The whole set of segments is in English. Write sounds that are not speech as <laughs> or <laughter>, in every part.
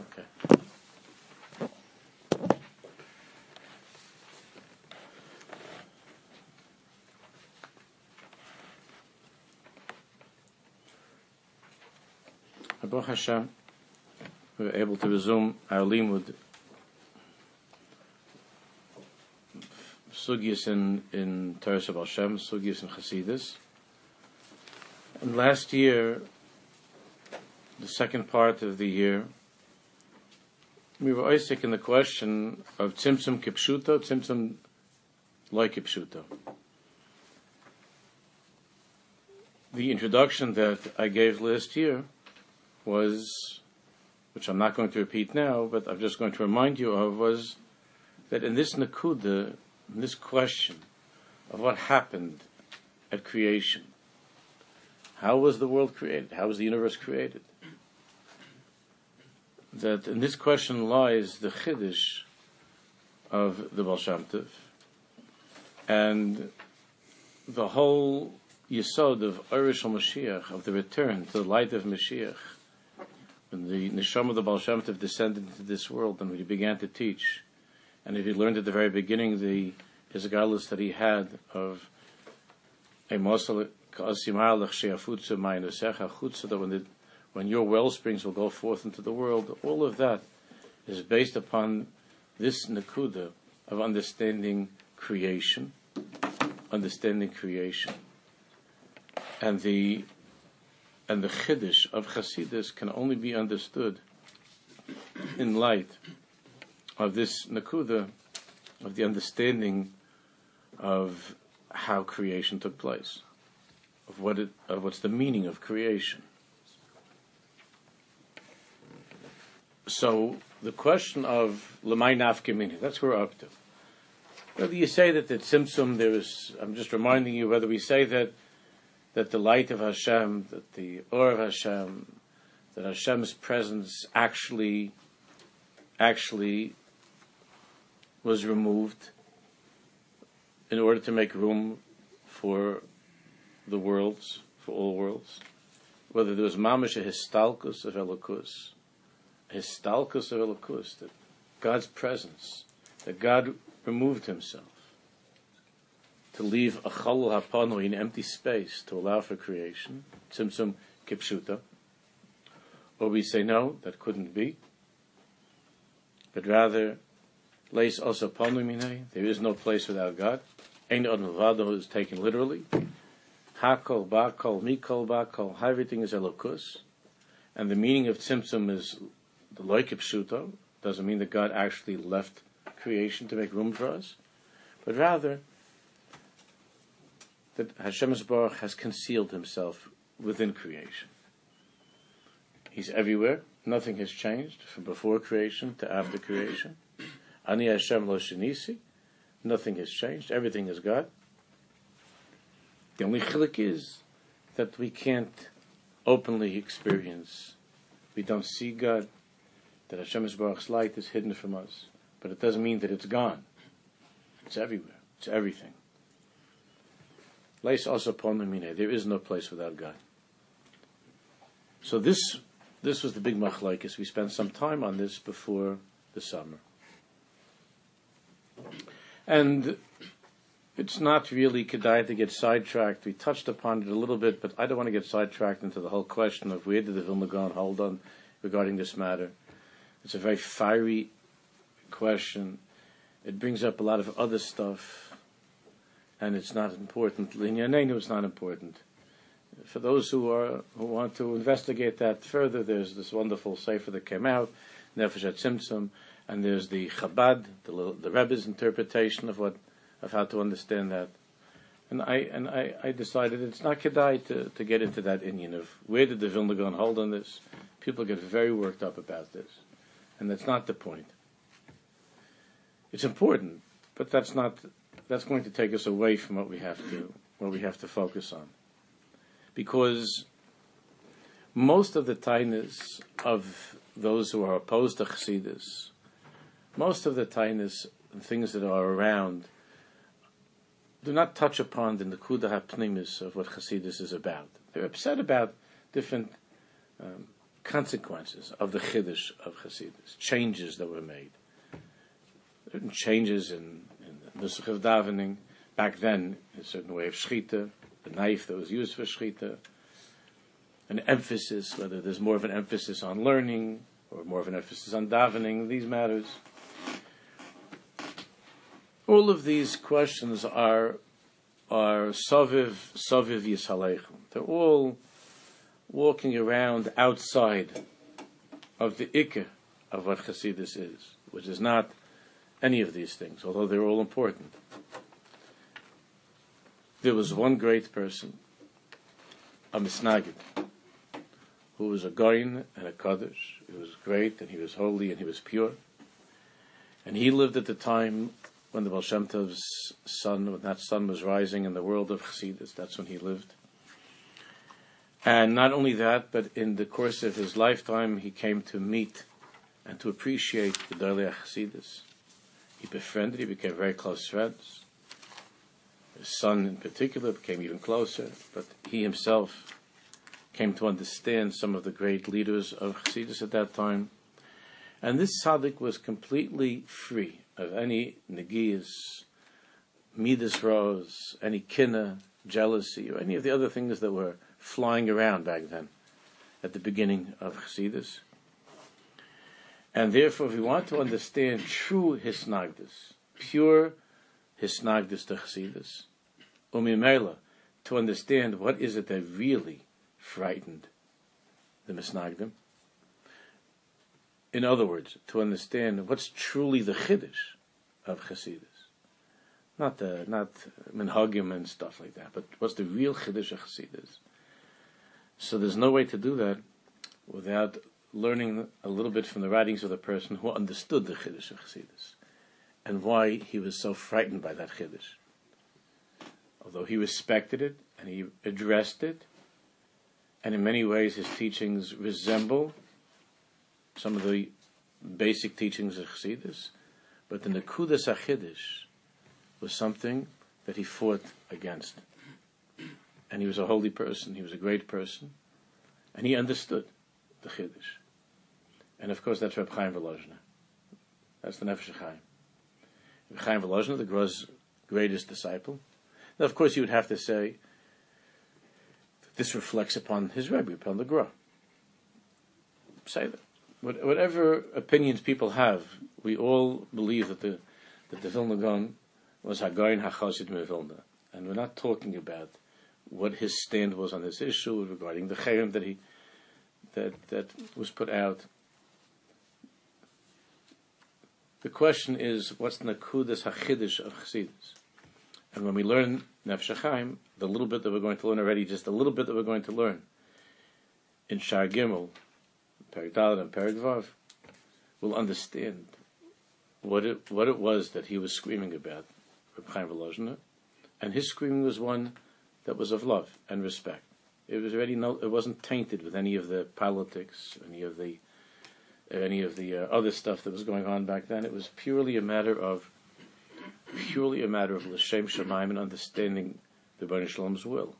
Okay. Baruch Hashem, we were able to resume our limud sugyas in in Teres of Hashem, sugyas in Chassidus. And last year, the second part of the year, we were Isaac in the question of Tzimtzum Kipshuto, Tzimtzum like Kipshuto. The introduction that I gave last year was, which I'm not going to repeat now, but I'm just going to remind you of, was that in this Nakuda, in this question of what happened at creation, how was the world created? How was the universe created? That in this question lies the chiddush of the Tov, and the whole yisod of Irish Mashiach, of the return to the light of Mashiach, when the neshama of the Tov descended into this world and when he began to teach, and if he learned at the very beginning the his that he had of a mosel that when the, when your well springs will go forth into the world, all of that is based upon this nakuda of understanding creation, understanding creation, and the and the chiddush of Chasidus can only be understood in light of this nakuda of the understanding of how creation took place of what it, of what's the meaning of creation. So the question of lemay nafkamini, that's where we're up to. Whether you say that at Tzimtzum there is, I'm just reminding you whether we say that that the light of Hashem, that the or of Hashem, that Hashem's presence actually actually was removed in order to make room for the worlds, for all worlds, whether there was mamish a histalkus of Elokus, histalkus Elokus, that God's presence, that God removed himself to leave a chalul hapanu in empty space to allow for creation, tzimtzum kipshuta, or we say no, that couldn't be, but rather, leis also panu there is no place without God, ein od is taken literally, Hakol, Bakol, Mikol, Bakol, everything is Elokus. And the meaning of Tzimtzum is the Loikip Shuto. Doesn't mean that God actually left creation to make room for us, but rather that Hashem Baruch has concealed himself within creation. He's everywhere. Nothing has changed from before creation to after creation. Ani Hashem lo shenisi. Nothing has changed. Everything is God. The only chilik is that we can't openly experience. We don't see God. That Hashem's Baruch's light is hidden from us, but it doesn't mean that it's gone. It's everywhere. It's everything. There is no place without God. So this this was the big machlokes. We spent some time on this before the summer, and it's not really kedai to get sidetracked. We touched upon it a little bit, but I don't want to get sidetracked into the whole question of where did the Vilna Gaon hold on regarding this matter. It's a very fiery question. It brings up a lot of other stuff, and it's not important. Linyanenu is not important. For those who are who want to investigate that further, there's this wonderful sefer that came out, Nefesh Tzimtzum, and there's the Chabad, the, the Rebbe's interpretation of what of how to understand that. And I and I, I decided it's not kedai to, to get into that Indian of where did the Vilna Gaon hold on this. People get very worked up about this, and that's not the point. It's important, but that's not that's going to take us away from what we have to what we have to focus on, because most of the tainas of those who are opposed to chassidus, most of the tainas and things that are around do not touch upon the Nakuda HaPnimis of what Chassidus is about. They're upset about different um, consequences of the Chiddush of Chassidus, changes that were made. Certain changes in, in the Nusach of davening, back then, a certain way of Shechita, the knife that was used for Shechita, an emphasis, whether there's more of an emphasis on learning or more of an emphasis on davening, these matters. All of these questions are are Saviv Saviv Yishaleichim. They're all walking around outside of the Ikke of what Chassidus is, which is not any of these things, although they're all important. There was one great person, a Misnagid, who was a goyin and a Kaddish. He was great and he was holy and he was pure. And he lived at the time when the Baal Shem Tov's sun, when that sun was rising in the world of Chassidus. That's when he lived. And not only that, but in the course of his lifetime, he came to meet and to appreciate the Dalei Chassidus. He befriended, he became very close friends. His son, in particular, became even closer, but he himself came to understand some of the great leaders of Chassidus at that time. And this tzaddik was completely free of any negias, midas rose, any kinna, jealousy, or any of the other things that were flying around back then, at the beginning of Chassidus. And therefore, if we want to understand true Hisnagdus, pure Hisnagdus to Chassidus, umimela, to understand what is it that really frightened the Misnagdim, in other words, to understand what's truly the chiddush of Chassidus. Not the not minhagim and stuff like that, but what's the real chiddush of Chassidus? So there's no way to do that without learning a little bit from the writings of the person who understood the chiddush of Chassidus and why he was so frightened by that chiddush. Although he respected it and he addressed it, and in many ways his teachings resemble some of the basic teachings of Chassidus, but the Nekudas Achidish was something that he fought against. And he was a holy person, he was a great person, and he understood the Chiddush. And of course, that's Reb Chaim Volozhiner. That's the Nefesh Chaim. Reb Chaim Volozhiner, the Gro's greatest disciple. Now, of course, you would have to say that this reflects upon his Rebbe, upon the Gro. Say that whatever opinions people have, we all believe that the that the Vilna Gaon was Hagarin Hachosid Vilna, and we're not talking about what his stand was on this issue regarding the chayim that he that that was put out. The question is, what's the nakudas hachidish of chassidus? And when we learn Nefesh the little bit that we're going to learn already, just a little bit that we're going to learn in Shar Gimel, Perik Dalet and Perik Vav, will understand what it what it was that he was screaming about, Reb Chaim and his screaming was one that was of love and respect. It was already no, it wasn't tainted with any of the politics, any of the any of the uh, other stuff that was going on back then. It was purely a matter of purely a matter of l'shem shemaim and understanding the Baruch Shalom's will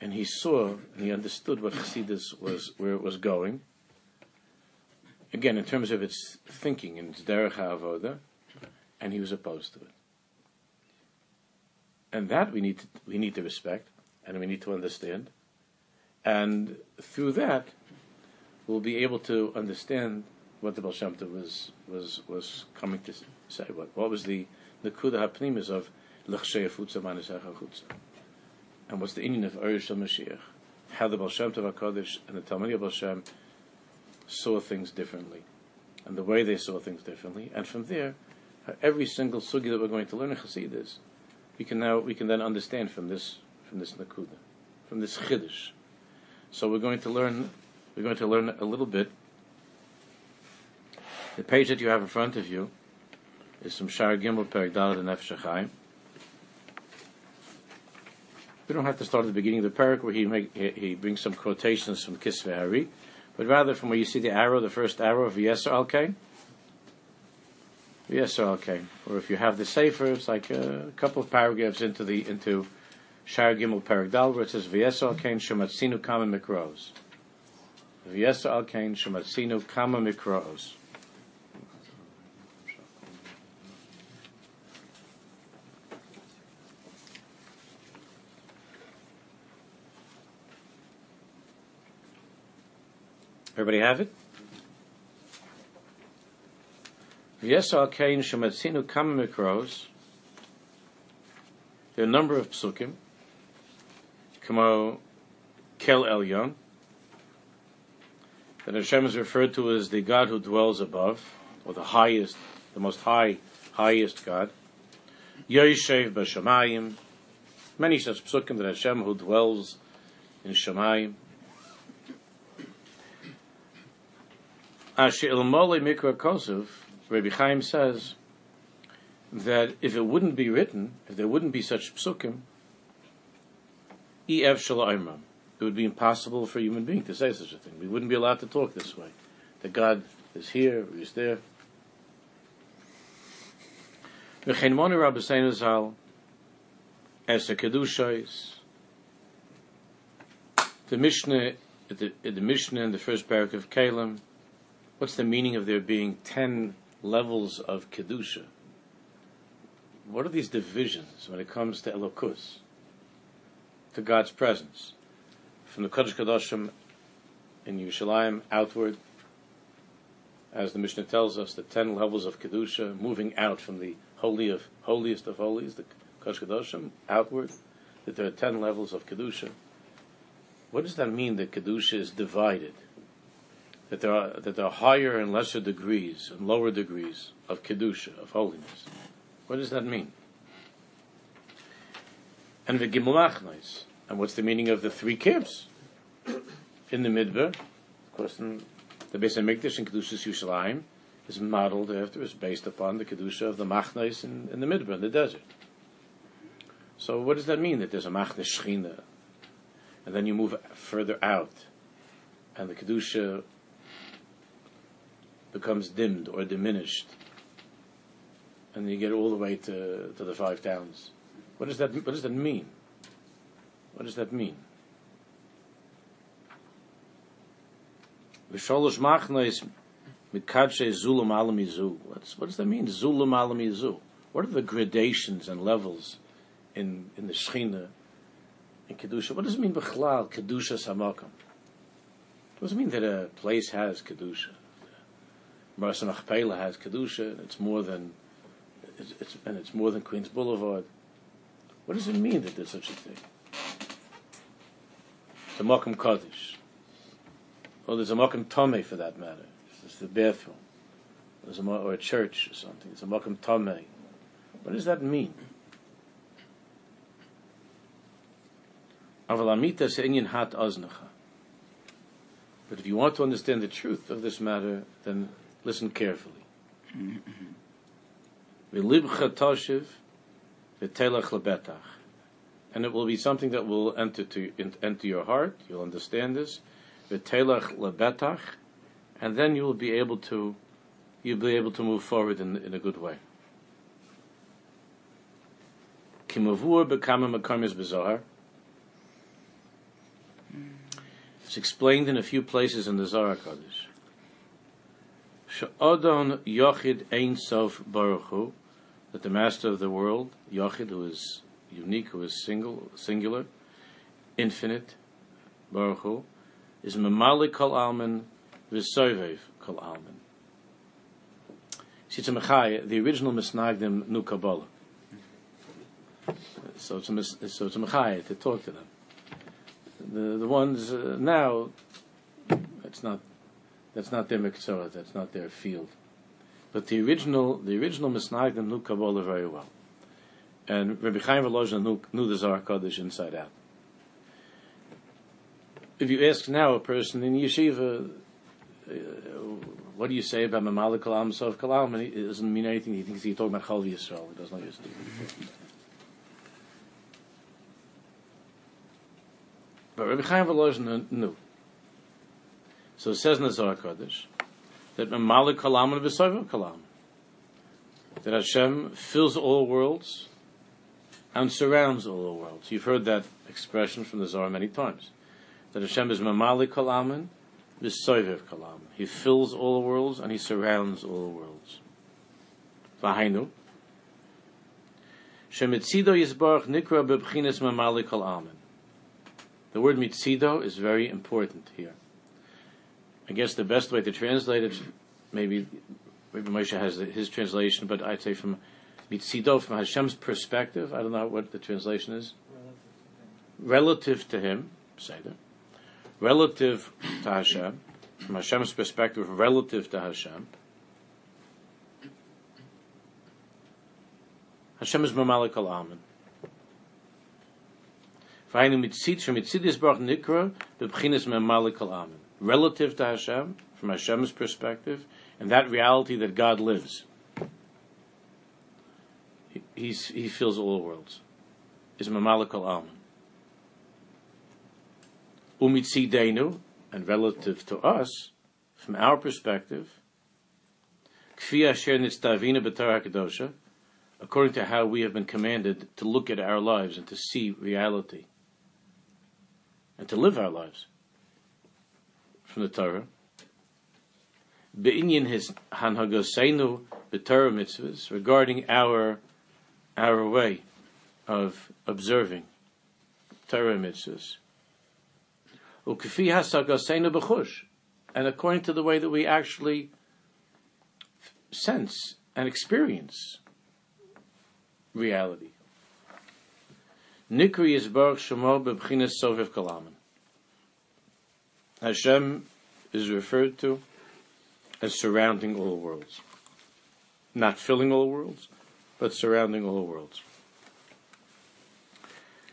and he saw and he understood what Chassidus was, where it was going. Again, in terms of its thinking and its derech avoda, and he was opposed to it. And that we need to, we need to respect and we need to understand. And through that, we'll be able to understand what the Tov was, was, was coming to say. What, what was the Nakuda HaPnimis of L'chshei Chutza and what's the Indian of Eresh Mashiach? How the Baal Shem Tov HaKadosh and the Talmud Baal Shem saw things differently, and the way they saw things differently, and from there, every single sugi that we're going to learn in Chassidus, we can now we can then understand from this from this nakuda, from this chiddush. So we're going to learn we're going to learn a little bit. The page that you have in front of you is from Shar Gimel Perik Dalad and Nefesh we don't have to start at the beginning of the parak where he, make, he, he brings some quotations from Kisvei but rather from where you see the arrow, the first arrow of Yeser Al Yeser Al Or if you have the Sefer, it's like a couple of paragraphs into the into Shar Gimel Parak Dal, where it says V'yeser Al Kain Shematzinu Kamen Mikros. V'yesa al kain shematzinu kama mikraos. Everybody have it? Yes, Kain Shematzinu Kama Mikros. There are a number of psukim. Kamo Kel Elyon. That Hashem is referred to as the God who dwells above, or the highest, the most high, highest God. Yoshev B'Shamayim. Many such psukim that Hashem who dwells in Shamayim. Asher Ilmole Mikra Kosov, Rabbi Chaim says that if it wouldn't be written, if there wouldn't be such psukim, EF Shalom, it would be impossible for a human being to say such a thing. We wouldn't be allowed to talk this way. That God is here, He's there. The Mishnah, the, the Mishnah in the first parak of Kalim, What's the meaning of there being ten levels of kedusha? What are these divisions when it comes to elokus, to God's presence, from the Kodesh Kadoshim in Yerushalayim outward, as the Mishnah tells us, the ten levels of kedusha, moving out from the holy of holiest of holies, the Kodesh Kadoshim, outward, that there are ten levels of kedusha. What does that mean that kedusha is divided? That there are that there are higher and lesser degrees and lower degrees of kedusha of holiness. What does that mean? And the gimulachnis. And what's the meaning of the three camps in the midbar? Of course, in the Beis Hamikdash in Kedushas Yushalayim is modeled after, is based upon the kedusha of the machnes in, in the midbar, in the desert. So, what does that mean? That there's a machne shechina, and then you move further out, and the kedusha becomes dimmed or diminished, and you get all the way to, to the five towns. What does that What does that mean? What does that mean? V'sholosh machnois mikadshe zulam alamizu. What does that mean? Zulam alamizu. What are the gradations and levels in in the Shechina in kedusha? What does it mean b'chlal kedusha samakam? What does it mean that a place has kedusha? Marsa Machpelah has kedusha. It's more than, it's, it's, and it's more than Queens Boulevard. What does it mean that there's such a thing? A Mokum Kaddish. Or there's a Mokum Tome for that matter. It's the bathroom. There's a, or a church or something. It's a Mokum Tome. What does that mean? But if you want to understand the truth of this matter, then Listen carefully. Vilibchhatoshiv Vitelach Lebetach. And it will be something that will enter to enter your heart. You'll understand this. lebetach, and then you will be able to you'll be able to move forward in, in a good way. Kimavur bekama. It's explained in a few places in the Zohar Kodesh. She'odon Yochid Ein Sof Baruch that the Master of the world, Yochid, who is unique, who is single, singular, infinite, Baruch Hu, is Mamalik Kol Alman V'Soivev Kol Alman. Mechai, the original Misnagdim Nu Kabbalah. So it's a, so it's a Mechai to talk to them. The, the ones uh, now, it's not that's not their miktzorah. That's not their field. But the original, the original Misnagdim knew Kabbalah very well, and Rabbi Chaim Volozhin knew, knew the Zohar Kodesh inside out. If you ask now a person in yeshiva, uh, what do you say about Mamalik Kalam Sof Kalam? And it doesn't mean anything. He thinks he's talking about Chol Yisrael. He does not use. But Rabbi Chaim Volozhin knew. So it says in the Zohar Kodesh that Malik Kalam and V'Soiva Kalam. That Hashem fills all worlds and surrounds all the worlds. You've heard that expression from the Zohar many times. That Hashem is Mamali Kalaman v'soivev kalam. He fills all the worlds and he surrounds all the worlds. V'hainu. Shemitzido yisbarach nikra bebchines mamalik al amen. The word mitzido is very important here. I guess the best way to translate it, maybe, maybe Moshe has his translation, but I'd say from mitzido, from Hashem's perspective, I don't know what the translation is. Relative to him, say that. Relative to Hashem, from Hashem's perspective, relative to Hashem. Hashem is Mamalik al Amen. Relative to Hashem, from Hashem's perspective, and that reality that God lives. He, he's, he fills all worlds. Is Mamalik al Amen. Umitzidenu, and relative to us, from our perspective, Kfi Asher Nitztavina B'Torah according to how we have been commanded to look at our lives and to see reality and to live our lives from the Torah. Be'inyan his hanhagoseinu b'Torah mitzvahs regarding our our way of observing Torah mitzvahs. U'kfi hasagoseinu b'chush, and according to the way that we actually sense and experience reality. Nikri is Baruch Shemo bebchinas Soviv Kalaman. Hashem is referred to as surrounding all worlds. Not filling all worlds, but surrounding all worlds.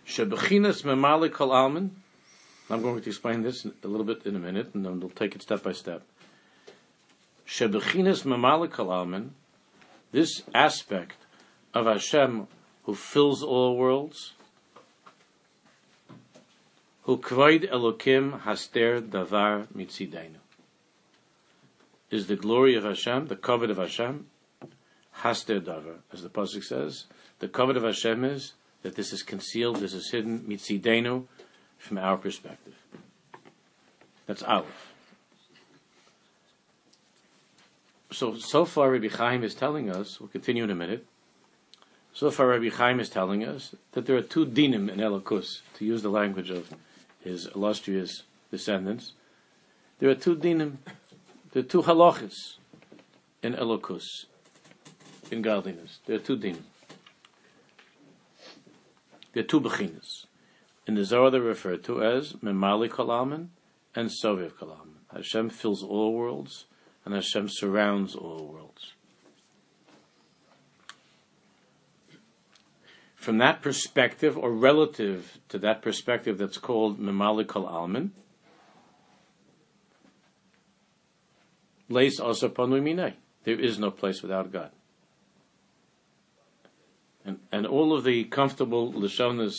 Shebechinas Memali Kalaman. I'm going to explain this a little bit in a minute, and then we'll take it step by step. Shebechinas Memali Kalaman. This aspect of Hashem who fills all worlds, who kvoid Elokim haster davar mitzidenu, is the glory of Hashem, the covet of Hashem, haster davar, as the pasuk says. The covet of Hashem is that this is concealed, this is hidden mitzidenu, from our perspective. That's Aleph. So, so far Rabbi Chaim is telling us, we'll continue in a minute, so far, Rabbi Chaim is telling us that there are two dinim in Elokus, to use the language of his illustrious descendants. There are two dinim, there are two halachas in Elokus, in godliness. There are two dinim. There are two bechinas. In the Zohar, they're referred to as Memali Kalaman and Soviv Kalaman. Hashem fills all worlds, and Hashem surrounds all worlds. From that perspective, or relative to that perspective that's called Memalik al Alman, Leis also There is no place without God. And, and all of the comfortable Lashonas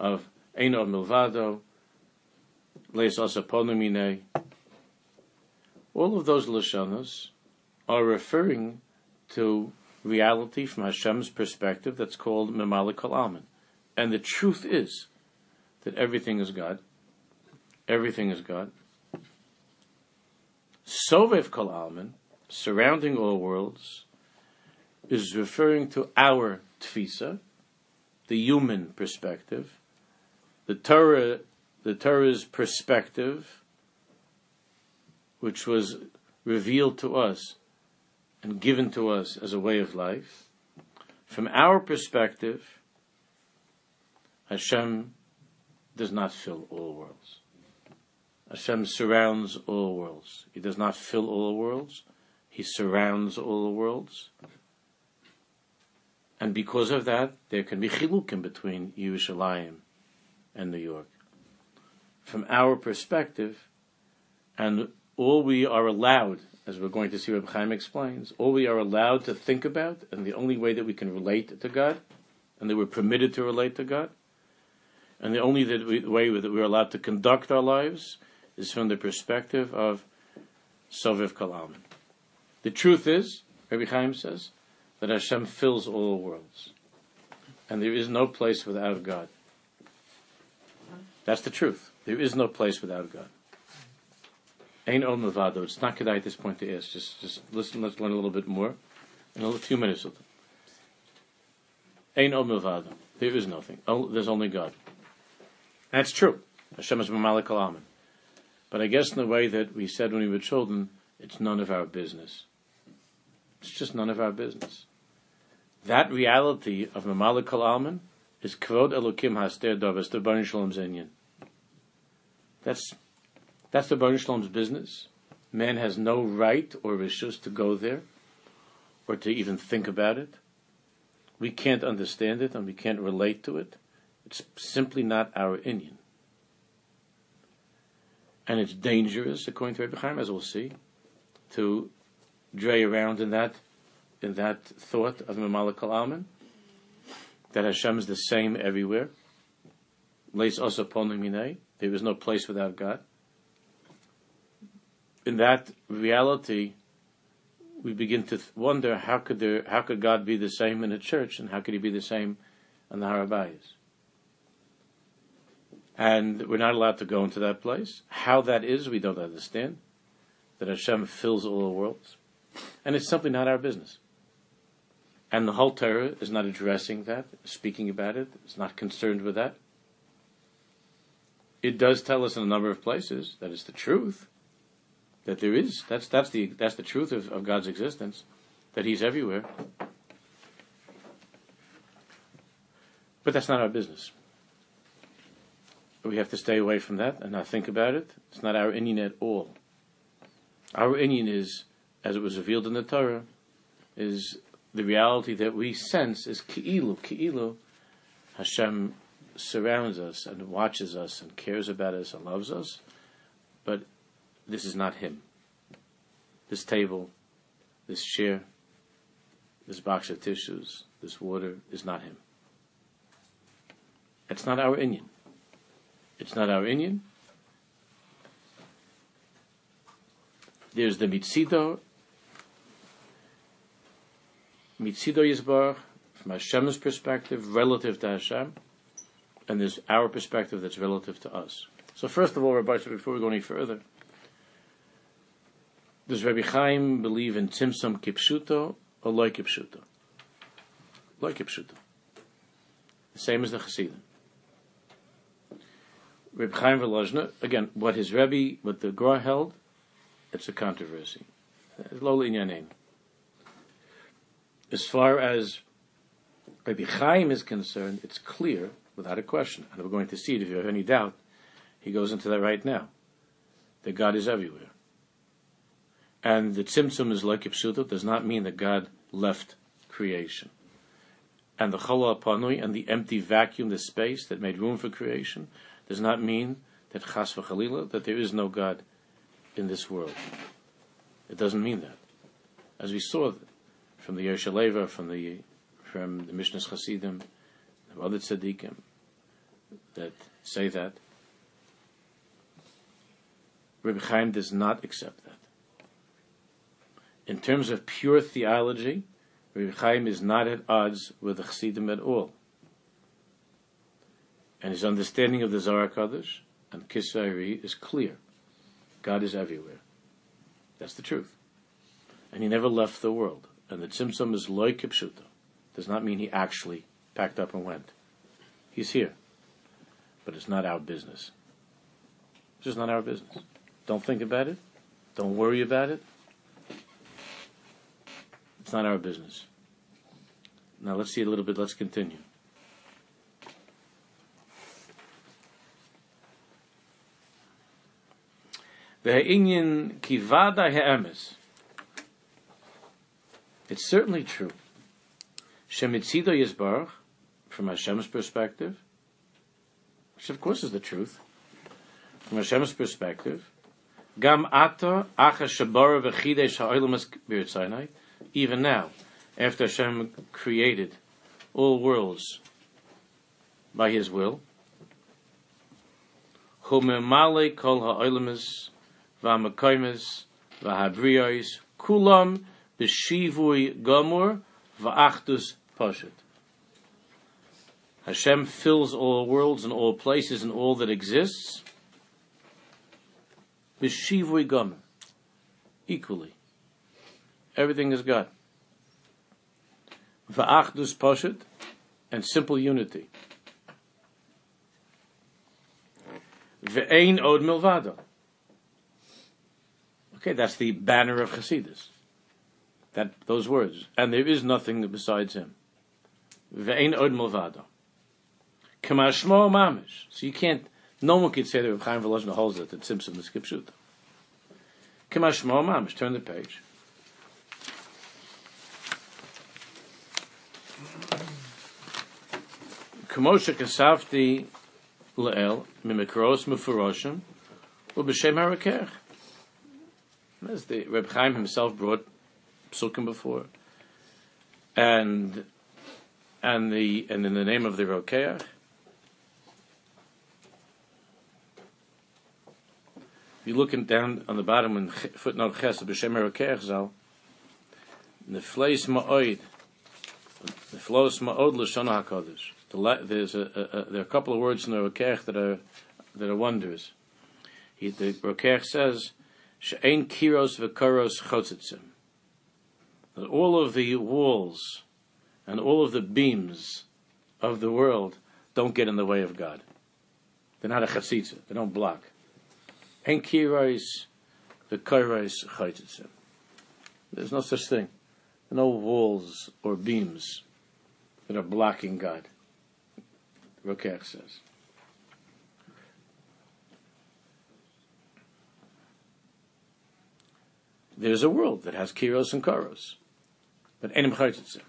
of Eino Milvado, Leis also all of those Lashonas are referring to reality from Hashem's perspective that's called Memalik Amen. And the truth is that everything is God. Everything is God. Sovev Kol surrounding all worlds, is referring to our tfisa, the human perspective, the Torah, the Torah's perspective, which was revealed to us and given to us as a way of life, from our perspective, Hashem does not fill all worlds. Hashem surrounds all worlds. He does not fill all worlds. He surrounds all worlds. And because of that, there can be chilukim between Yerushalayim and New York. From our perspective, and all we are allowed as we're going to see Reb Chaim explains, all we are allowed to think about, and the only way that we can relate to God, and that we're permitted to relate to God, and the only way that we're allowed to conduct our lives is from the perspective of Soviv Kalam. The truth is, Rabbi Chaim says, that Hashem fills all worlds, and there is no place without God. That's the truth. There is no place without God. Ein Od Milvado. It's not good at this point to ask. Just, just listen. Let's learn a little bit more in a few minutes. Ein Od Milvado. There is nothing. Oh, there's only God. That's true. Hashem is Mamalik Alamin. But I guess in the way that we said when we were children, it's none of our business. It's just none of our business. That reality of Mamalik Alamin is Kvod Elokim Haster Dovas, the Baruch Shalom's. That's, that's the Baruch Shalom's business. Man has no right or wishes to go there or to even think about it. We can't understand it and we can't relate to it. It's simply not our Inyan. And it's dangerous, according to Rebbe Chaim, as we'll see, to dray around in that in that thought of Mamalik Alman, that Hashem is the same everywhere. There is no place without God. In that reality, we begin to wonder how could there, how could God be the same in a church, and how could He be the same on the Harabayas? And we're not allowed to go into that place. How that is, we don't understand. That Hashem fills all the worlds. And it's simply not our business. And the whole Torah is not addressing that, speaking about it, it's not concerned with that. It does tell us in a number of places that it's the truth, that there is, that's, that's, the, that's the truth of, of God's existence, that He's everywhere. But that's not our business. We have to stay away from that and not think about it. It's not our Inyan at all. Our Inyan is, as it was revealed in the Torah, is the reality that we sense is ki'ilu. Ki'ilu, Hashem surrounds us and watches us and cares about us and loves us, but this is not Him. This table, this chair, this box of tissues, this water is not Him. It's not our Inyan. It's not our Inyan. There's the Mitzido, Mitzido Yisbarach, from Hashem's perspective, relative to Hashem, and there's our perspective that's relative to us. So first of all, Rabbi, before we go any further, does Rabbi Chaim believe in Tzimtzum Kipshuto or Loi Kipshuto? Loi Kipshuto. The same as the Chassidim. Reb Chaim Volozhner, again, what his Rebbe, what the Gra held, it's a controversy. Lola name. As far as Rabbi Chaim is concerned, it's clear, without a question, and we're going to see it if you have any doubt, he goes into that right now, that God is everywhere. And the Tzimtzum is like Ipshuto does not mean that God left creation. And the Chala Panui and the empty vacuum, the space that made room for creation, does not mean that chas v'chalila, that there is no God in this world. It doesn't mean that. As we saw from the Yershaleva, from the from the Mishnah's Hasidim, the other tzaddikim that say that, Rabbi Chaim does not accept that. In terms of pure theology, Rabbi Chaim is not at odds with the Chassidim at all and his understanding of the Zohar Kadosh and Kisayri is clear. God is everywhere. That's the truth. And he never left the world. And the Tzimtzum is loy kipshuta. Does not mean he actually packed up and went. He's here. But it's not our business. It's just not our business. Don't think about it. Don't worry about it. It's not our business. Now let's see a little bit. Let's continue. It's certainly true. Shemitzido Yisbarach, from Hashem's perspective, which of course is the truth, from Hashem's perspective, Gam ato acha shabara v'chidesh ha'olam b'Yitzaynai, even now, after Hashem created all worlds by His will, hu memale kol v'habriyos kulam b'shivui gomor. Hashem fills all worlds and all places and all that exists b'shivui gomer. Equally. Everything is God. Va'achdus poshet, and simple unity. Ve'ein od milvado. Okay, that's the banner of Chassidus. That those words, and there is nothing besides him. Ve'ein od milvado. Kamashmo mamish. So you can't. No one can say that Reb Chaim Volozhin holds it. That Tzimtzum is kipshuta. Kamashmo mamish. Turn the page. Kamosha kasafti leel mimikros mefuroshim ub'shem harakech. As the Reb Chaim himself brought psukim before, and and the and in the name of the Rokeach. You look down on the bottom in footnote Ches b'shem Rokeach zal, the fleis ma'oid, the flows ma'od l'shon hakadosh. There's a, a, a, there are a couple of words in the Rokeach that are that are wonders. He, the Rokeach says, "She'ein kiros v'karos chotzitzim." That all of the walls and all of the beams of the world don't get in the way of God. They're not a chatzitza. They don't block. En kiros v'karos chotzitzim. There's no such thing. No walls or beams that are blocking God. Rokeach says. There's a world that has kiros and karos, but enim chaytzitzer.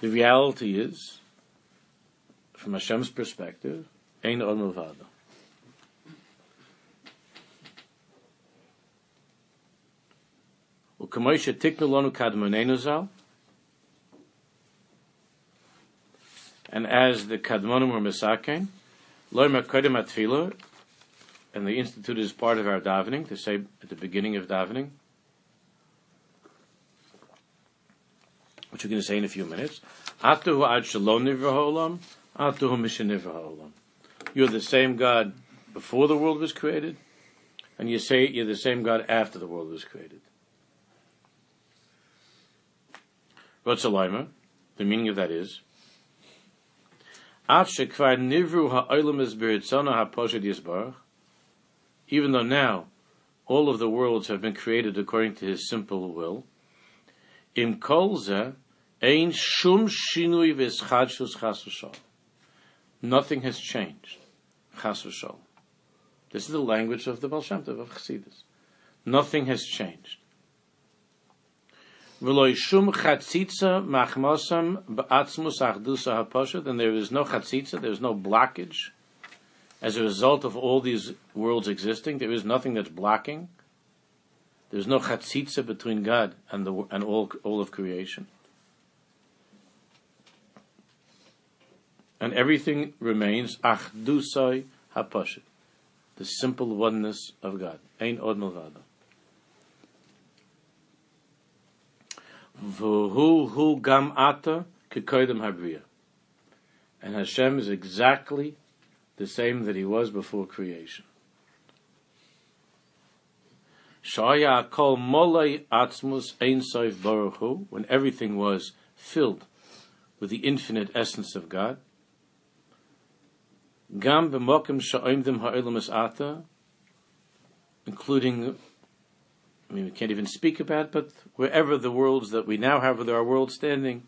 The reality is, from Hashem's perspective, ein od milvado. Kadmonenu zal, and as the Kadmonim were Misakein, Loy Makodim and the Institute is part of our davening, to say at the beginning of davening, which we're going to say in a few minutes, Atuhu Ad Shalom Nivraholam. You're the same God before the world was created, and you say you're the same God after the world was created. Rotzalayma, the meaning of that is, even though now all of the worlds have been created according to His simple will, im kolze ein shum shinui Nothing has changed. This is the language of the Baal of Chassidus. Nothing has changed. V'loy shum and there is no chatzitza, there is no blockage. As a result of all these worlds existing, there is nothing that's blocking. There's no chatzitza between God and the and all all of creation. And everything remains achdusai haposhet, the simple oneness of God. Ein od milvado. V'hu hu gam ata kekoidem habriya. And Hashem is exactly the same that He was before creation. Shaya kol molei atzmus ein soif baruch when everything was filled with the infinite essence of God. Gam b'mokim sha'oimdim ha'olam ata, including I mean, we can't even speak about, but wherever the worlds that we now have, there are worlds standing,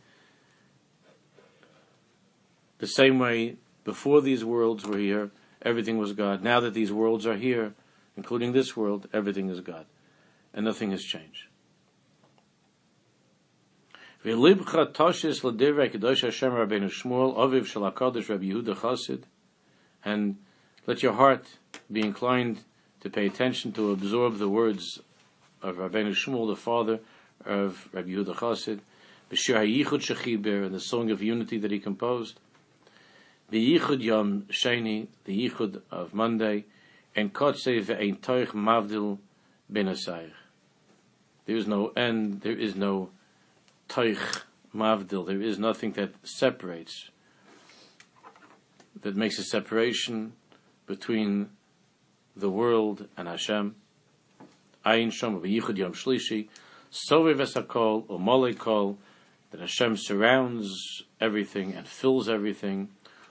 the same way before these worlds were here, everything was God. Now that these worlds are here, including this world, everything is God. And nothing has changed. And let your heart be inclined to pay attention to absorb the words of Rabbeinu Shmuel, the father of Rabbi Yehuda Chassid, B'Shir HaYichud Shechiber, and the song of unity that he composed, B'Yichud Yom Sheni, the Yichud of Monday, and Kotzei Ve'ein Toich Mavdil Ben Asayich. There is no end, there is no Toich Mavdil, there is nothing that separates, that makes a separation between the world, and Hashem. Ayin Shom Yichud Yom Shlishi, Sovev Esakol, Omole Kol, that Hashem surrounds everything and fills everything.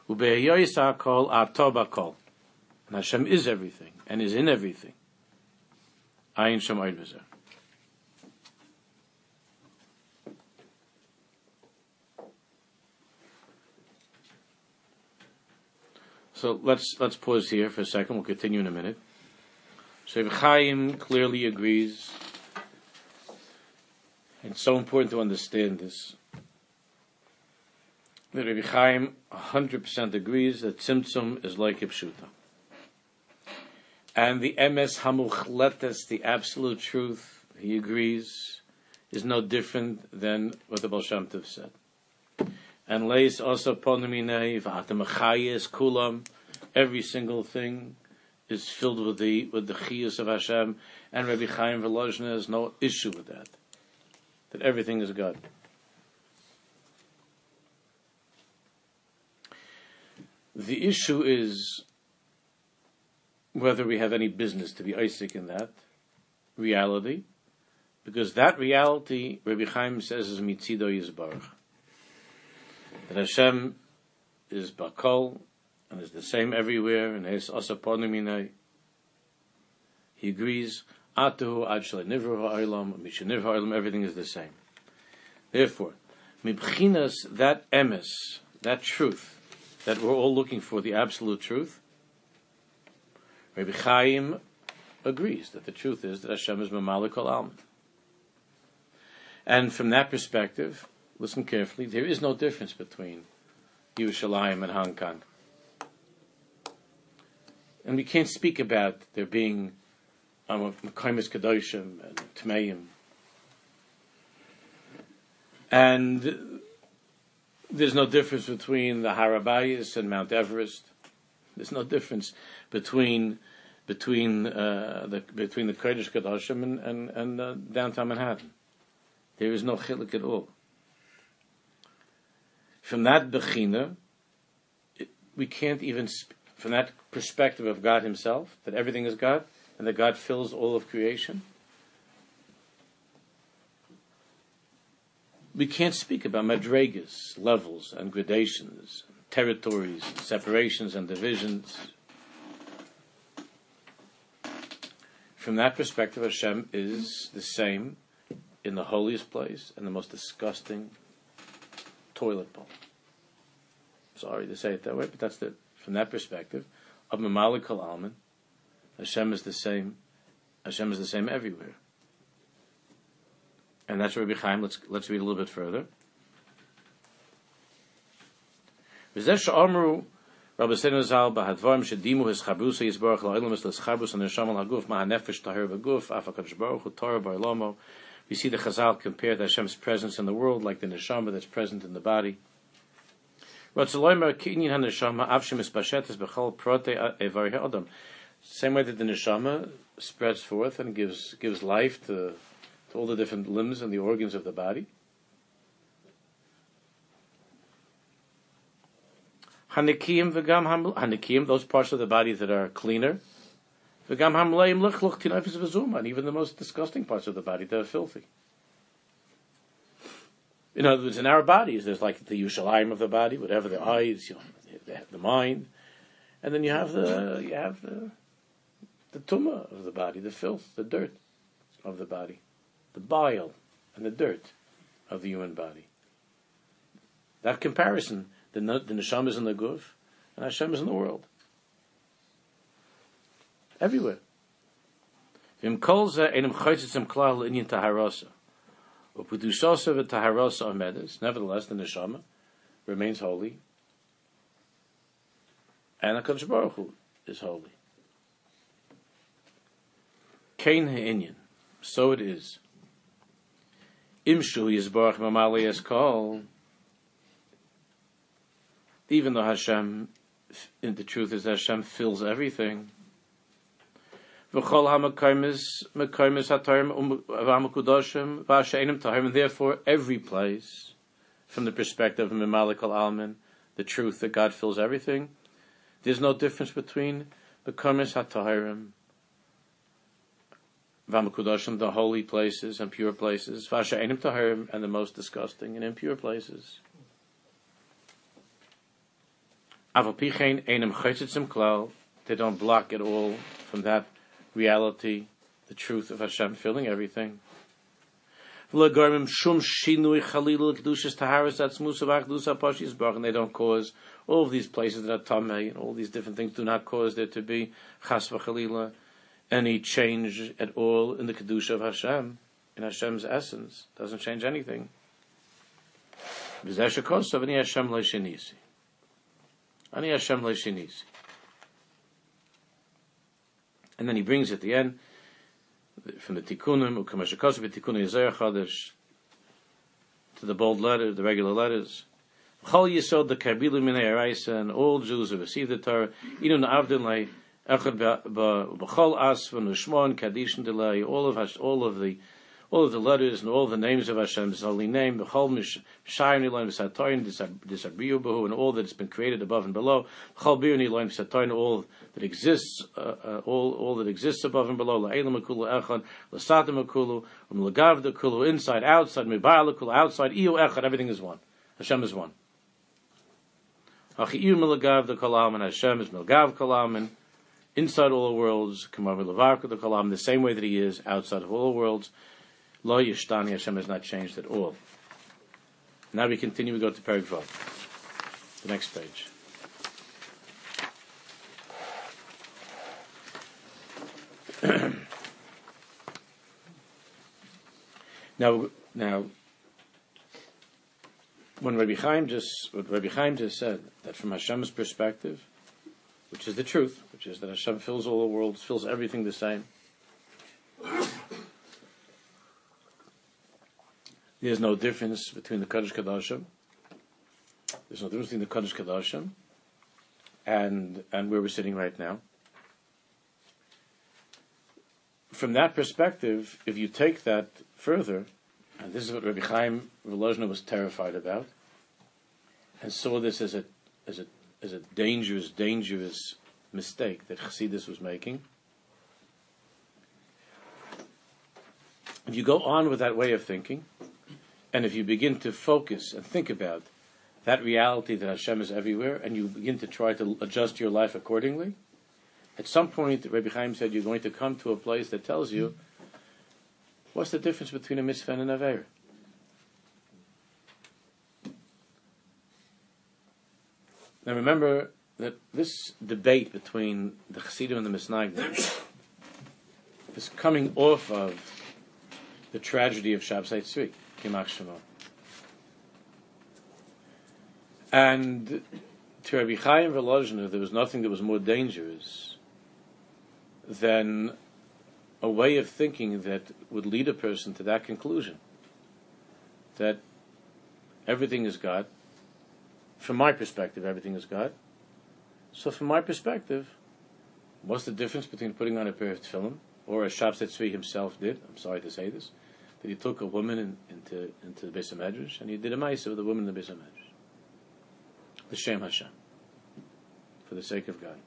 Ubeyoyis Kol Atoba Kol. And Hashem is everything and is in everything. Ayin Shom Oid So let's let's pause here for a second. We'll continue in a minute. So Chaim clearly agrees. It's so important to understand this. That Rabbi Chaim 100% agrees that Tzimtzum is like Ipshuta. And the MS Hamuchletes, the absolute truth, he agrees, is no different than what the Baal Tov said. And Leis also Ponaminei, Vatamachayes Kulam, every single thing is filled with the with the chiyus of Hashem, and Rabbi Chaim Volozhin has no issue with that. That everything is God. The issue is whether we have any business to be Isaac in that reality, because that reality, Rabbi Chaim says, is mitzido yizbarach. That Hashem is bakol, and is the same everywhere, and his asaponim He agrees, atuhu ad nivru ha'olam, mishanivru ha'olam, everything is the same. Therefore, mibchinas, that emes, that truth, that we're all looking for, the absolute truth, Rabbi Chaim agrees that the truth is that Hashem is Mamalik al And from that perspective, listen carefully, there is no difference between Yerushalayim and Hong Kong. And we can't speak about there being um, Mekaimis Kadoshim and Tmeim. And there's no difference between the Har Habayis and Mount Everest. There's no difference between between uh, the between the Kodesh Kadoshim and and, and uh, downtown Manhattan. There is no chilik at all. From that bechina, we can't even sp- from that perspective of God Himself, that everything is God, and that God fills all of creation, we can't speak about madrigas, levels, and gradations, territories, separations, and divisions. From that perspective, Hashem is the same in the holiest place and the most disgusting toilet bowl. Sorry to say it that way, but that's the from that perspective, of Mamalik al Alman, Hashem is the same. Hashem is the same everywhere. And that's Rabbi Chaim. Let's let's read a little bit further. His chabrusa and nesham tahir baruch torah b'ilamo. We see the Chazal compare Hashem's presence in the world like the neshama that's present in the body. Same way that the neshama spreads forth and gives gives life to, to all the different limbs and the organs of the body. Hanikim v'gam those parts of the body that are cleaner. V'gam hamleim luch and even the most disgusting parts of the body that are filthy. In other words, in our bodies, there's like the Yerushalayim of the body, whatever the eyes, you know, the mind, and then you have the you have the the tumah of the body, the filth, the dirt of the body, the bile and the dirt of the human body. That comparison, the the neshama is in the guf, and Hashem is in the world, everywhere. Nevertheless, the neshama remains holy, and Hakadosh Baruch Hu is holy. Kain ha'inyan, so it is. Imshu yizbarach mamali es kol. Even though Hashem, in the truth is Hashem fills everything. Um, and therefore every place, from the perspective of Mimalik al-Almin, the truth that God fills everything, there's no difference between the karmis ha'tahirim Vamakudoshim, the holy places and pure places, Vasha Enim and the most disgusting and impure places. Avapichein Enim Chaytzitzim Klal, they don't block at all from that reality, the truth of Hashem filling everything. They don't cause all of these places that are tamei and all these different things do not cause there to be chas v'chalila any change at all in the kedusha of Hashem, in Hashem's essence. Doesn't change anything. Ani Hashem le'shinisi. And then he brings at the end from the tikkunim ukamashakos v'tikkunim yizayah chadash to the bold letters, the regular letters. Chol yisod the karbilu minei araisa and all Jews who received the Torah, even avdin like echad b'chol asvan u'shmon kadishin delay, all of all of the all of the letters and all the names of Hashem's holy name, the whole Mishayim Niloim Satoyin, Disabriyu Bahu, and all that has been created above and below, Chol Bir Niloim Satoyin, all that exists, uh, uh, all all that exists above and below, La'elam Akulu Echad, Lasatim Akulu, Um Akulu, inside, outside, Mibayal Akulu, outside, Iyo Echad, everything is one. Hashem is one. Achiyu Milagav the Kalam, and Hashem is Milgav Kalam, and inside all the worlds, Kamav Lavarka the Kalam, the same way that He is outside of all the worlds. Lo Yishtani Hashem has not changed at all. Now we continue, we go to Perik The next page. <clears throat> now, now, when Rabbi Chaim just, what Rabbi Chaim just said, that from Hashem's perspective, which is the truth, which is that Hashem fills all the world, fills everything the same, There's no difference between the Kaddish Kadashim. There's no difference between the Kaddish Kadashim and and where we're sitting right now. From that perspective, if you take that further, and this is what Rabbi Chaim Volozhner was terrified about, and saw this as a as a as a dangerous, dangerous mistake that Chassidus was making. If you go on with that way of thinking, and if you begin to focus and think about that reality that Hashem is everywhere, and you begin to try to adjust your life accordingly, at some point, Rabbi Chaim said you're going to come to a place that tells you what's the difference between a mitzvah and an aver. Now remember that this debate between the Chassidim and the Misnagdim is coming off of the tragedy of Shabbetai Tzvi. And to Rabbi Chaim Volozhner, there was nothing that was more dangerous than a way of thinking that would lead a person to that conclusion that everything is God. From my perspective, everything is God. So, from my perspective, what's the difference between putting on a pair of tefillin, or as Shabbetai Tzvi himself did? I'm sorry to say this that he took a woman in, into into the Beis Medrash and he did a ma'isa with a woman in the Beis Medrash. L'shem Hashem, for the sake of God.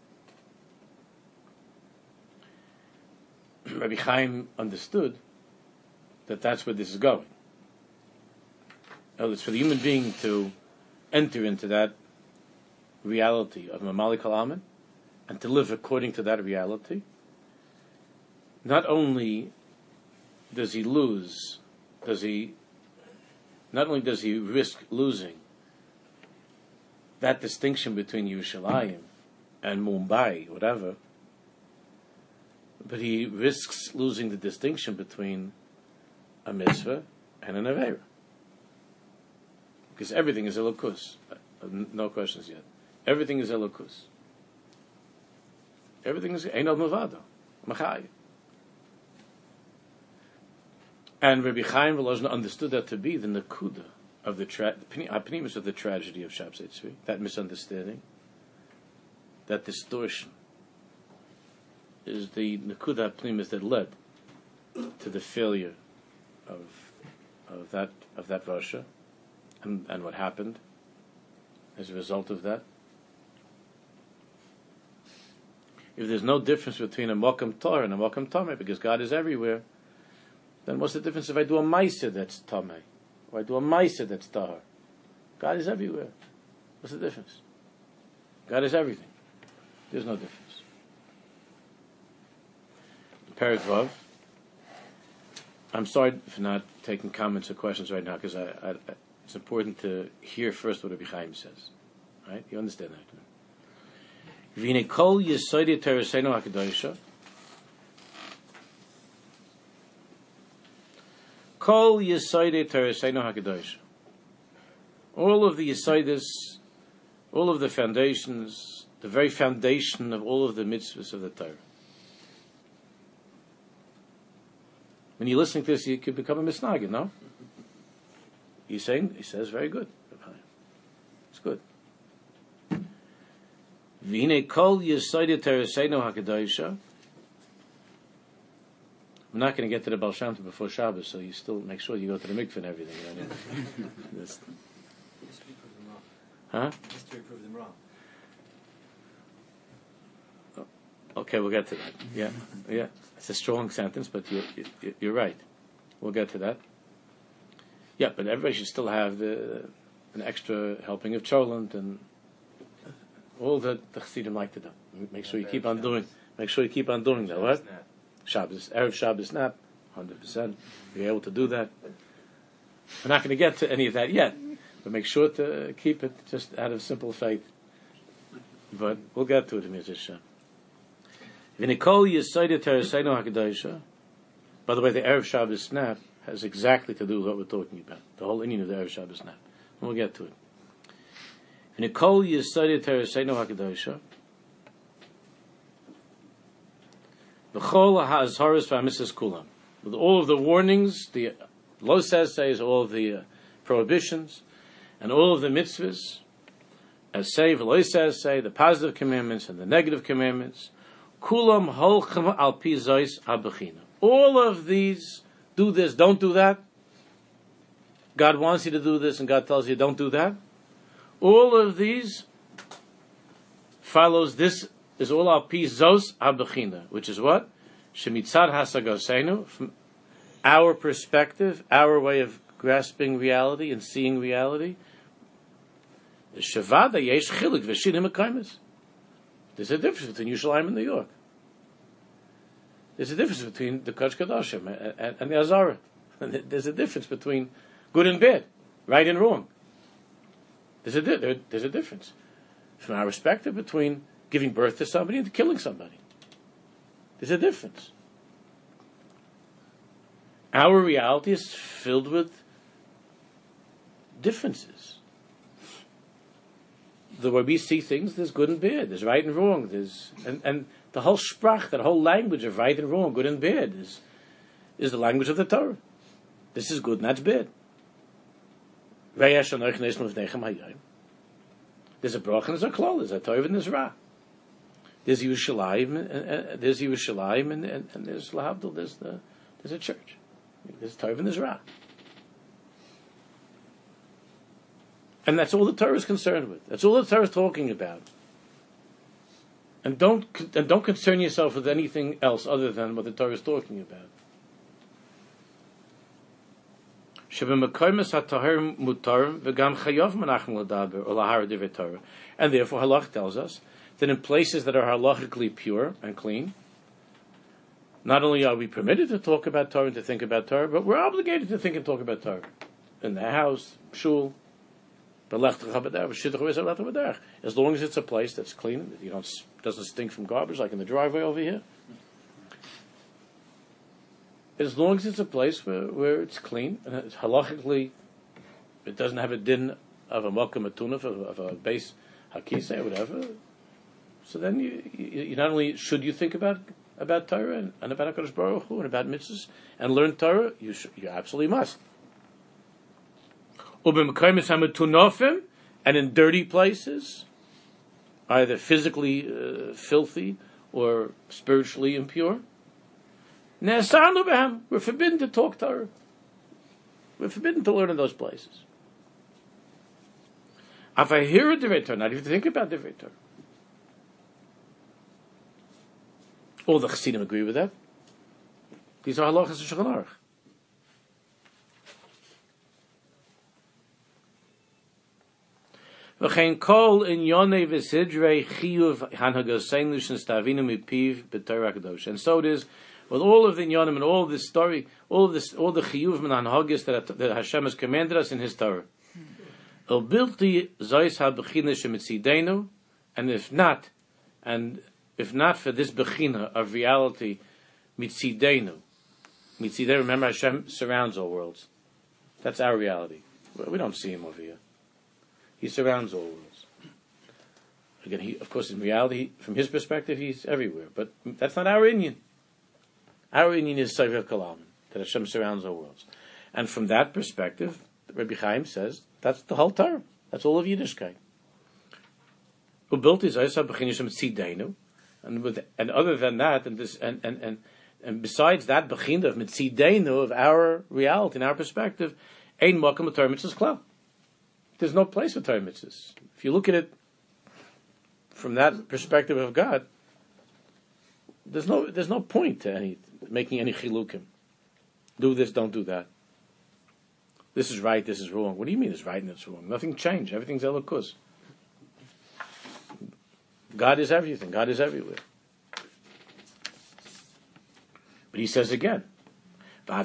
<clears throat> Rabbi Chaim understood that that's where this is going. it's for the human being to enter into that reality of Mamalik Alaman and to live according to that reality. Not only does he lose? Does he not only does he risk losing that distinction between Yerushalayim and Mumbai, whatever, but he risks losing the distinction between a mitzvah and an avera. Because everything is elokus. Uh, no questions yet. Everything is a elokus. Everything is Einod Mavado. Machai. And Rabbi Chaim Volozhner understood that to be the nakuda of the tra- uh, pnimis of the tragedy of Shabbetai Tzvi, that misunderstanding, that distortion, is the nakuda pnimis that led to the failure of of that of that Russia, and, and what happened as a result of that. if there's no difference between a Mokum Torah and a Mokum Tomei, because God is everywhere, then what's the difference if I do a Maisa that's Tomei? Or I do a Maisa that's Tahar? God is everywhere. What's the difference? God is everything. There's no difference. Perik Vav. I'm sorry for not taking comments or questions right now because I, I, it's important to hear first what Rabbi Chaim says. Right? You understand that? Kol yisoidi tereseinu hakadosha. All of the yisoidis, all of the foundations, the very foundation of all of the mitzvahs of the Torah. When you're listening to this, you could become a misnagin, no? He's saying, he says, very good. It's good. V'hine kol yisoide tereseinu hakadoisha. I'm not going to get to the Baal Shem Tov before Shabbos, so you still make sure you go to the mikveh and everything. You know? This- huh? Just to prove them wrong. Oh, okay, we'll get to that. Yeah, yeah. It's a strong sentence, but you're, you're, you're right. We'll get to that. Yeah, but everybody should still have the, an extra helping of cholent and all that the chassidim like to do. Make sure you keep on doing. Make sure you keep on doing that. What? Shabbos, erev Shabbos nap, hundred percent. You're able to do that. We're not going to get to any of that yet, but make sure to keep it just out of simple faith. But we'll get to it in hakadosha. By the way, the erev Shabbos snap has exactly to do with what we're talking about. The whole Indian of the erev Shabbos snap. We'll get to it. V'nikol yisoide tereseinu hakadosha. V'chol ha'azharas v'amisas kulam. With all of the warnings, the lo says all of the uh, prohibitions, and all of the mitzvahs, as say v'lo says say the positive commandments and the negative commandments, kulam holchem al pi zois. All of these, do this, don't do that. God wants you to do this, and God tells you don't do that. All of these follows this is all our pi zos abechina, which is what shemitzad hasagosenu from our perspective, our way of grasping reality and seeing reality. There's a difference between Yerushalayim and New York. There's a difference between the Kodesh Kadoshim and, and, and the Azara. <laughs> There's a difference between good and bad, right and wrong. There's a, there, there's a difference from our perspective between giving birth to somebody and killing somebody. There's a difference. Our reality is filled with differences. The way we see things, there's good and bad, there's right and wrong, there's and, and the whole sprach, that whole language of right and wrong, good and bad, is is the language of the Torah. This is good and that's bad. There's a brach and there's a klal, there's a tov and there's ra. There's Yerushalayim, and, there's Yerushalayim, and, and, and there's Lahavdil, there's the there's a church. There's tov and there's ra. And that's all the Torah is concerned with. That's all the Torah is talking about. And don't and don't concern yourself with anything else other than what the Torah is talking about. Torah. And therefore, halach tells us that in places that are halachically pure and clean, not only are we permitted to talk about Torah and to think about Torah, but we're obligated to think and talk about Torah in the house, shul, as long as it's a place that's clean, you doesn't stink from garbage like in the driveway over here. As long as it's a place where, where it's clean and it's halachically, it doesn't have a din of a matuna of, of a base hakise or whatever. So then you, you, you not only should you think about about Torah and, and about Hakadosh Baruch Hu and about mitzvahs and learn Torah, you you absolutely must. And in dirty places, either physically uh, filthy or spiritually impure, we're forbidden to talk Torah. We're forbidden to learn in those places. If I not even think about Divrei Torah. All the Chassidim agree with that. These are halachas of Shulchan Aruch. V'chein kol in yonei v'sidrei chiyuv mipiv. And so it is with all of the inyanim and all of this story, all of this, all the chiyuv and hanhagis that, that Hashem has commanded us in His Torah. El bilti ha-bechina shemitzidenu, and if not, and if not for this bechina of reality, mitzidenu, mitzidenu, remember Hashem surrounds all worlds. That's our reality. We don't see Him over here. He surrounds all worlds. Again, he, of course, in reality, from his perspective, he's everywhere. But that's not our Indian. Our Indian is Sefer Kalam, that Hashem surrounds all worlds. And from that perspective, Rabbi Chaim says, that's the whole Torah. That's all of Yiddishkeit. And with and other than that, and this and and and, and besides that bechina of mitzidenu of our reality and our perspective, makam Torah mitzvahs klal there's no place for Torah mitzvahs. If you look at it from that perspective of God, there's no there's no point to any making any chilukim. Do this, don't do that. This is right, this is wrong. What do you mean it's right and it's wrong? Nothing changed. Everything's elokus. God is everything. God is everywhere. But he says again, even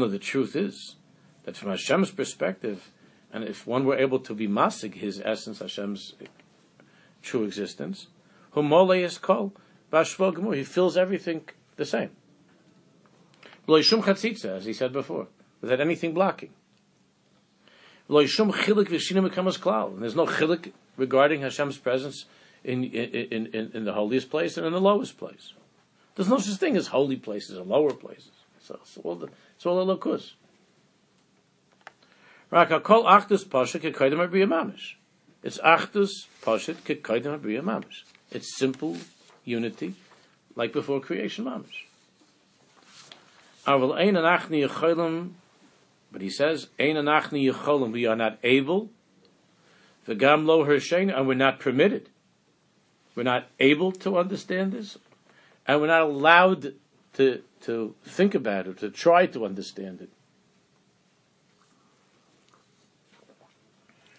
though the truth is that from Hashem's perspective, and if one were able to be masig his essence, Hashem's true existence. He fills everything the same. as he said before, without anything blocking. And there's no chilik regarding Hashem's presence in, in, in, in the holiest place and in the lowest place. There's no such thing as holy places and lower places. So it's all the it's all the pasha kekoidim abriya mamish. It's kekoidim abriya mamish. It's simple unity, like before creation mamish. Ein anachni yecholim, but he says ein anachni. We are not able. The gam lo hershein, and we're not permitted we're not able to understand this, and we're not allowed to, to think about it, to try to understand it.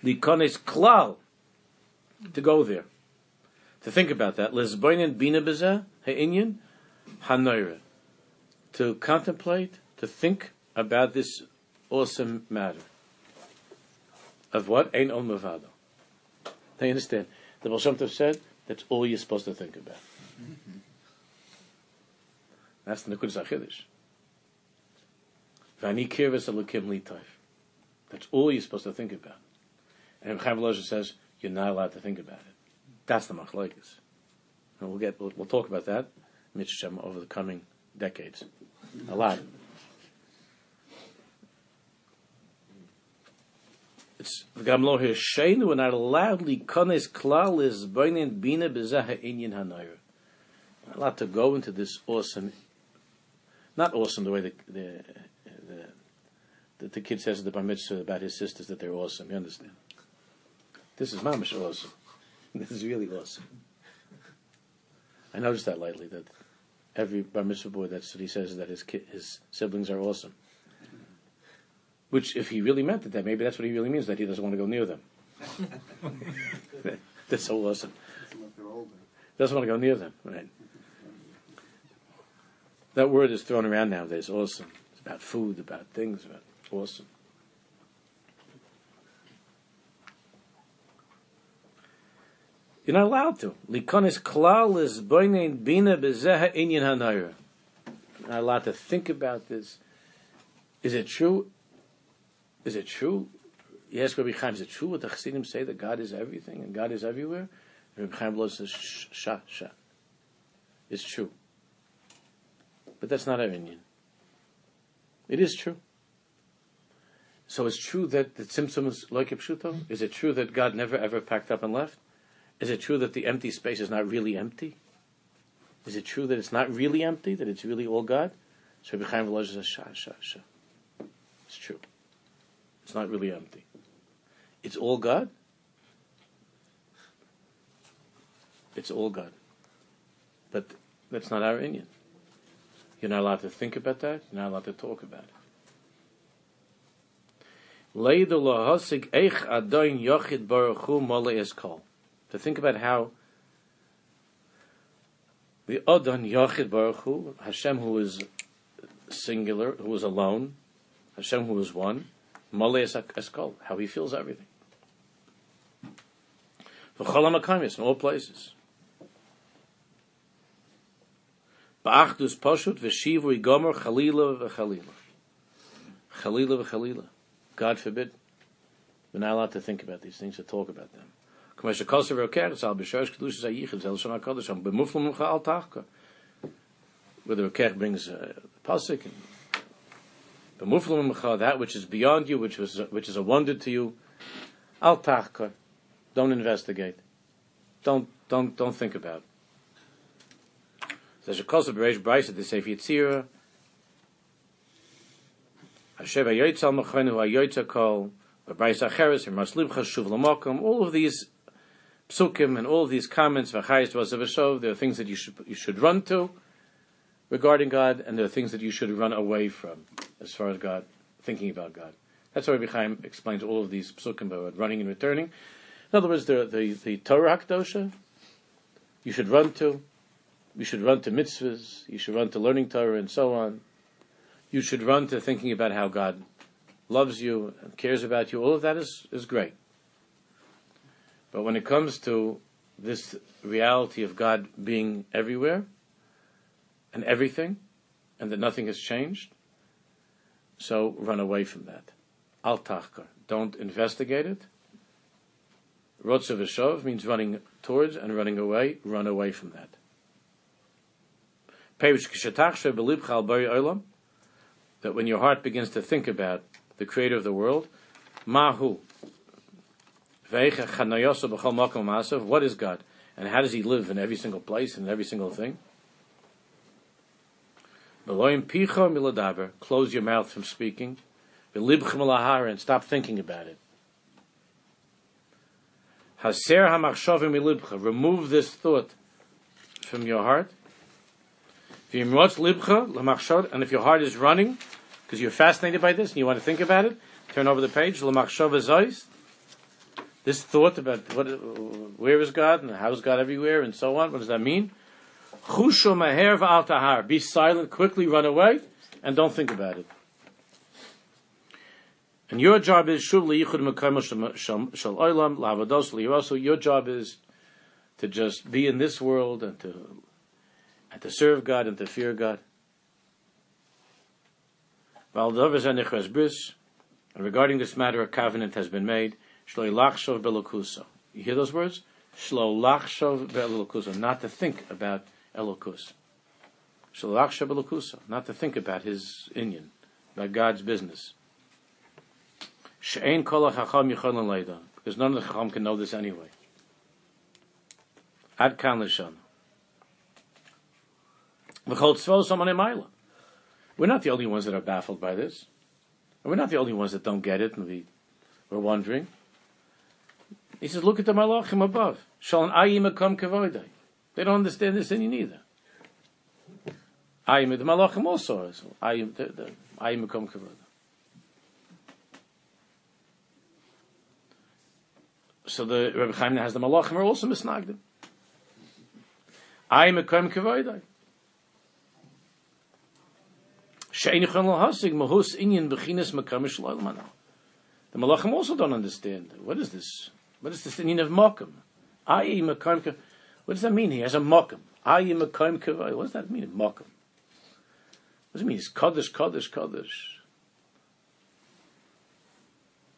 Likonis klal, to go there, to think about that. Lisboinin bina bezeh ha'inyan hanoira, to contemplate, to think about this awesome matter of what ain't on mavado. They understand. The Baal Shem Tov said that's all you're supposed to think about. Mm-hmm. That's the Nekudas HaChidish. Vani kirvis alukim litoif. That's all you're supposed to think about. And Chaim says, you're not allowed to think about it. That's the machlokes. And we'll get, we'll, we'll talk about that, Mitzvah over the coming decades. A lot. It's here shein when are loudly kones klal is burning bina bezaha inyan hanayr. A lot to go into this awesome, not awesome the way the the the, the, the kid says at the bar mitzvah about his sisters that they're awesome. You understand? This is mamish awesome. <laughs> This is really awesome. I noticed that lately that every bar mitzvah boy that's what he says that his kid, his siblings are awesome. Which, if he really meant it, that maybe that's what he really means, that he doesn't want to go near them. <laughs> that's so awesome. Doesn't want to go near them, right? That word is thrown around nowadays, awesome. It's about food, about things, about awesome. You're not allowed to. Likonis klal is bina bezeha inyan hanayra. Not allowed to think about this. Is it true? Is it true? Yes, Rabbi Chaim, is it true what the Chassidim say that God is everything and God is everywhere? Rabbi Chaim says, sha, sha. It's true. But that's not our Indian. It is true. So it's true that the Tzimtzum is like Pshuto? Is it true that God never ever packed up and left? Is it true that the empty space is not really empty? Is it true that it's not really empty, that it's really all God? So Rabbi Chaim says, sha, sha, sha. It's not really empty. It's all God, it's all God. But that's not our Indian. You're not allowed to think about that. You're not allowed to talk about it. To think about how the Adon Yachid Baruch Hu, Hashem who is singular, who is alone, Hashem who is one, Male Eskol, how he feels everything. In all places. Ba'achdus Poshut v'shivu Gomer Chalila v'Chalila. Chalila v'Chalila. God forbid. We're not allowed to think about these things, to talk about them. Whether a kech brings uh, a pasuk and that which is beyond you, which was which is a wonder to you, al tachka, don't investigate, don't don't don't think about. There's a kosev bereish brayse the sefer yitzira. Hashem ayoytzal machenu ayoytzal kol. Brayse acheres or maslibcha shuv lamokum. All of these psukim and all of these comments, v'chayis v'asavashov, there are things that you should you should run to regarding God, and there are things that you should run away from as far as God, thinking about God. That's why Rabbi Chaim explains all of these psukim about running and returning. In other words, the the, the Torah Hakdosha, you should run to, you should run to mitzvahs, you should run to learning Torah and so on. You should run to thinking about how God loves you and cares about you. All of that is, is great. But when it comes to this reality of God being everywhere and everything, and that nothing has changed, so run away from that. Al tachkar. Don't investigate it. Rotzav v'shov means running towards and running away. Run away from that. That when your heart begins to think about the creator of the world, mahu, what is God? And how does He live in every single place and every single thing? Close your mouth from speaking. And stop thinking about it. Remove this thought from your heart. And if your heart is running, because you're fascinated by this and you want to think about it, turn over the page this thought about what, where is God and how is God everywhere and so on. What does that mean? Chusho maher tahar. Be silent, quickly run away, and don't think about it. And your job is shuv liyichud mekayim shal olam lavados liyirosu. Your job is to just be in this world and to and to serve God and to fear God. And regarding this matter, a covenant has been made. Shlo lachshov belokuso. You hear those words? Shlo lachshov belokuso. Not to think about elokus. Shlo lachshov. Not to think about his Indian, about God's business. She'ein kol hachacham yichon leida. Because none of the chacham can know this anyway. Ad kan l'shon. V'chol tzvol someone in We're not the only ones that are baffled by this. And we're not the only ones that don't get it and we, we're wondering. He says, look at the malachim above. Shalom ayim akam kavoidai. They don't understand this any neither. Ayim, the malachim also. Ayim, the, the, ayim akam kavoidai. So the Rebbe Chaim has the malachim are also misnagdim. Mahus inyan b'chinas makamish lo'ilmanah. The malachim also don't understand. What is this? What is this mean of mokum? Ayi makom What does that mean? He has a mokum. Ayi makom What does that mean? A mokum. What does it mean? It's kaddish, kaddish, kaddish.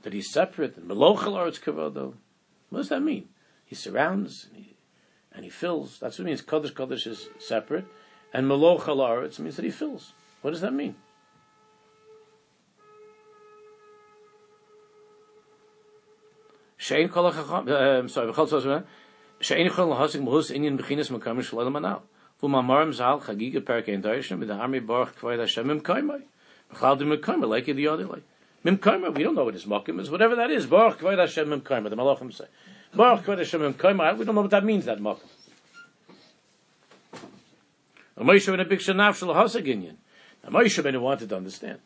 That he's separate and melochel aretz kavodo. What does that mean? He surrounds and he, and he fills. That's what it means. Kaddish, kaddish is separate, and melochel aretz means that he fills. What does that mean? Shein kol um, sorry, with the army baruch kvoid Hashem mim kaimai. B'chal de mim the other like. Mim we don't know what his makim is, whatever that is. Baruch kvoid Hashem mim the malachim say. Baruch kvoid Hashem mim we don't know what that means, that makim. A Moshe Rabbeinu big shanav shel hasaginyan. Now Moshe wanted to understand.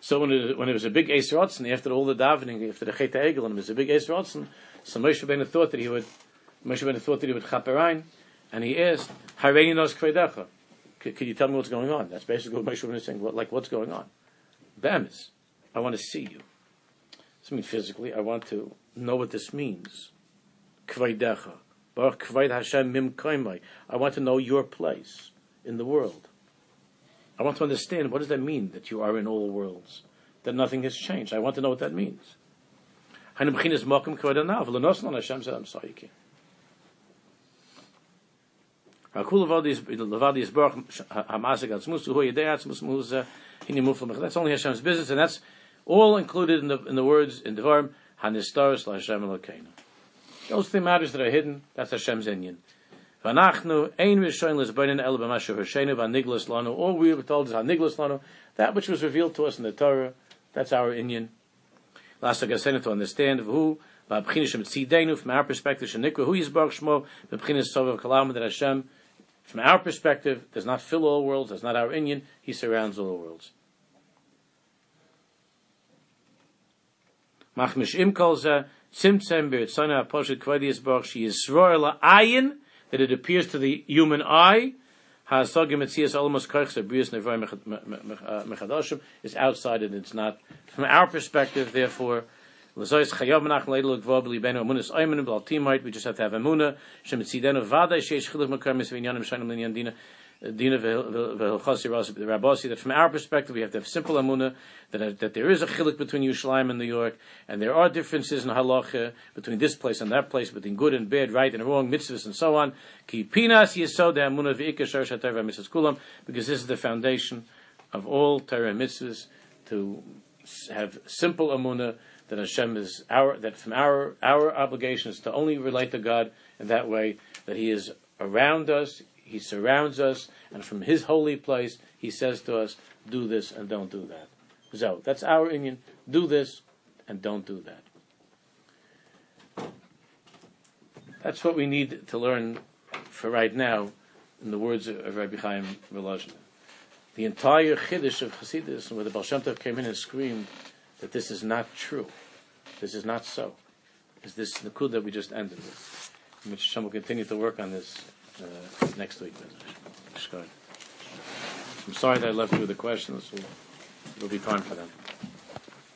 So when it, when it was a big Eser Otzen, after all the davening, after the Chet Egel, and it was a big Eser Otzen, so Moshe Rabbeinu thought that he would, Moshe Rabbeinu thought that he would chaperain, and he asked, Hareini nos kvedecha. Could you tell me what's going on? That's basically what Moshe Rabbeinu is saying. What, like, what's going on? Bemis, I want to see you. I mean physically. I want to know what this means. Kvedecha. Baruch kved Hashem mim kaimai. I want to know your place in the world. I want to understand what does that mean that you are in all worlds, that nothing has changed. I want to know what that means. Hashem said, I'm sorry, you. That's only Hashem's business, and that's all included in the in the words in verb Hanistaris Elokeinu. Those three matters that are hidden, that's Hashem's inyan. V'anachnu ein el b'mashu v'aniglas. All we were told is haniglas. That which was revealed to us in the Torah, that's our inyan. Last said to understand who from our perspective who that Hashem from our perspective does not fill all worlds, that's not our inyan. He surrounds all worlds. Machmish im kol zeh tzimtzem b'ritzana aposhet kvadi la'ayin that it appears to the human eye, is outside and it's not. From our perspective, therefore, we just have to have emuna. Dina Rabasi, that from our perspective we have to have simple amuna that, uh, that there is a chilik between Yerushalayim and New York, and there are differences in halacha between this place and that place, between good and bad, right and wrong, mitzvahs and so on. Ki pinas yisod amuna kulam, because this is the foundation of all Torah mitzvahs to have simple amuna that Hashem is our that from our our obligation is to only relate to God in that way that He is around us, he surrounds us, and from His holy place, He says to us, do this and don't do that. So, that's our inyan. Do this and don't do that. That's what we need to learn for right now, in the words of Rabbi Chaim Volozhin. The entire Chiddush of Hasidus, where the Baal Shem Tov came in and screamed that this is not true, this is not so, is this Nakud that we just ended with. Which Hashem will continue to work on this uh, next week. I'm sorry that I left you with the questions. There'll be time for them.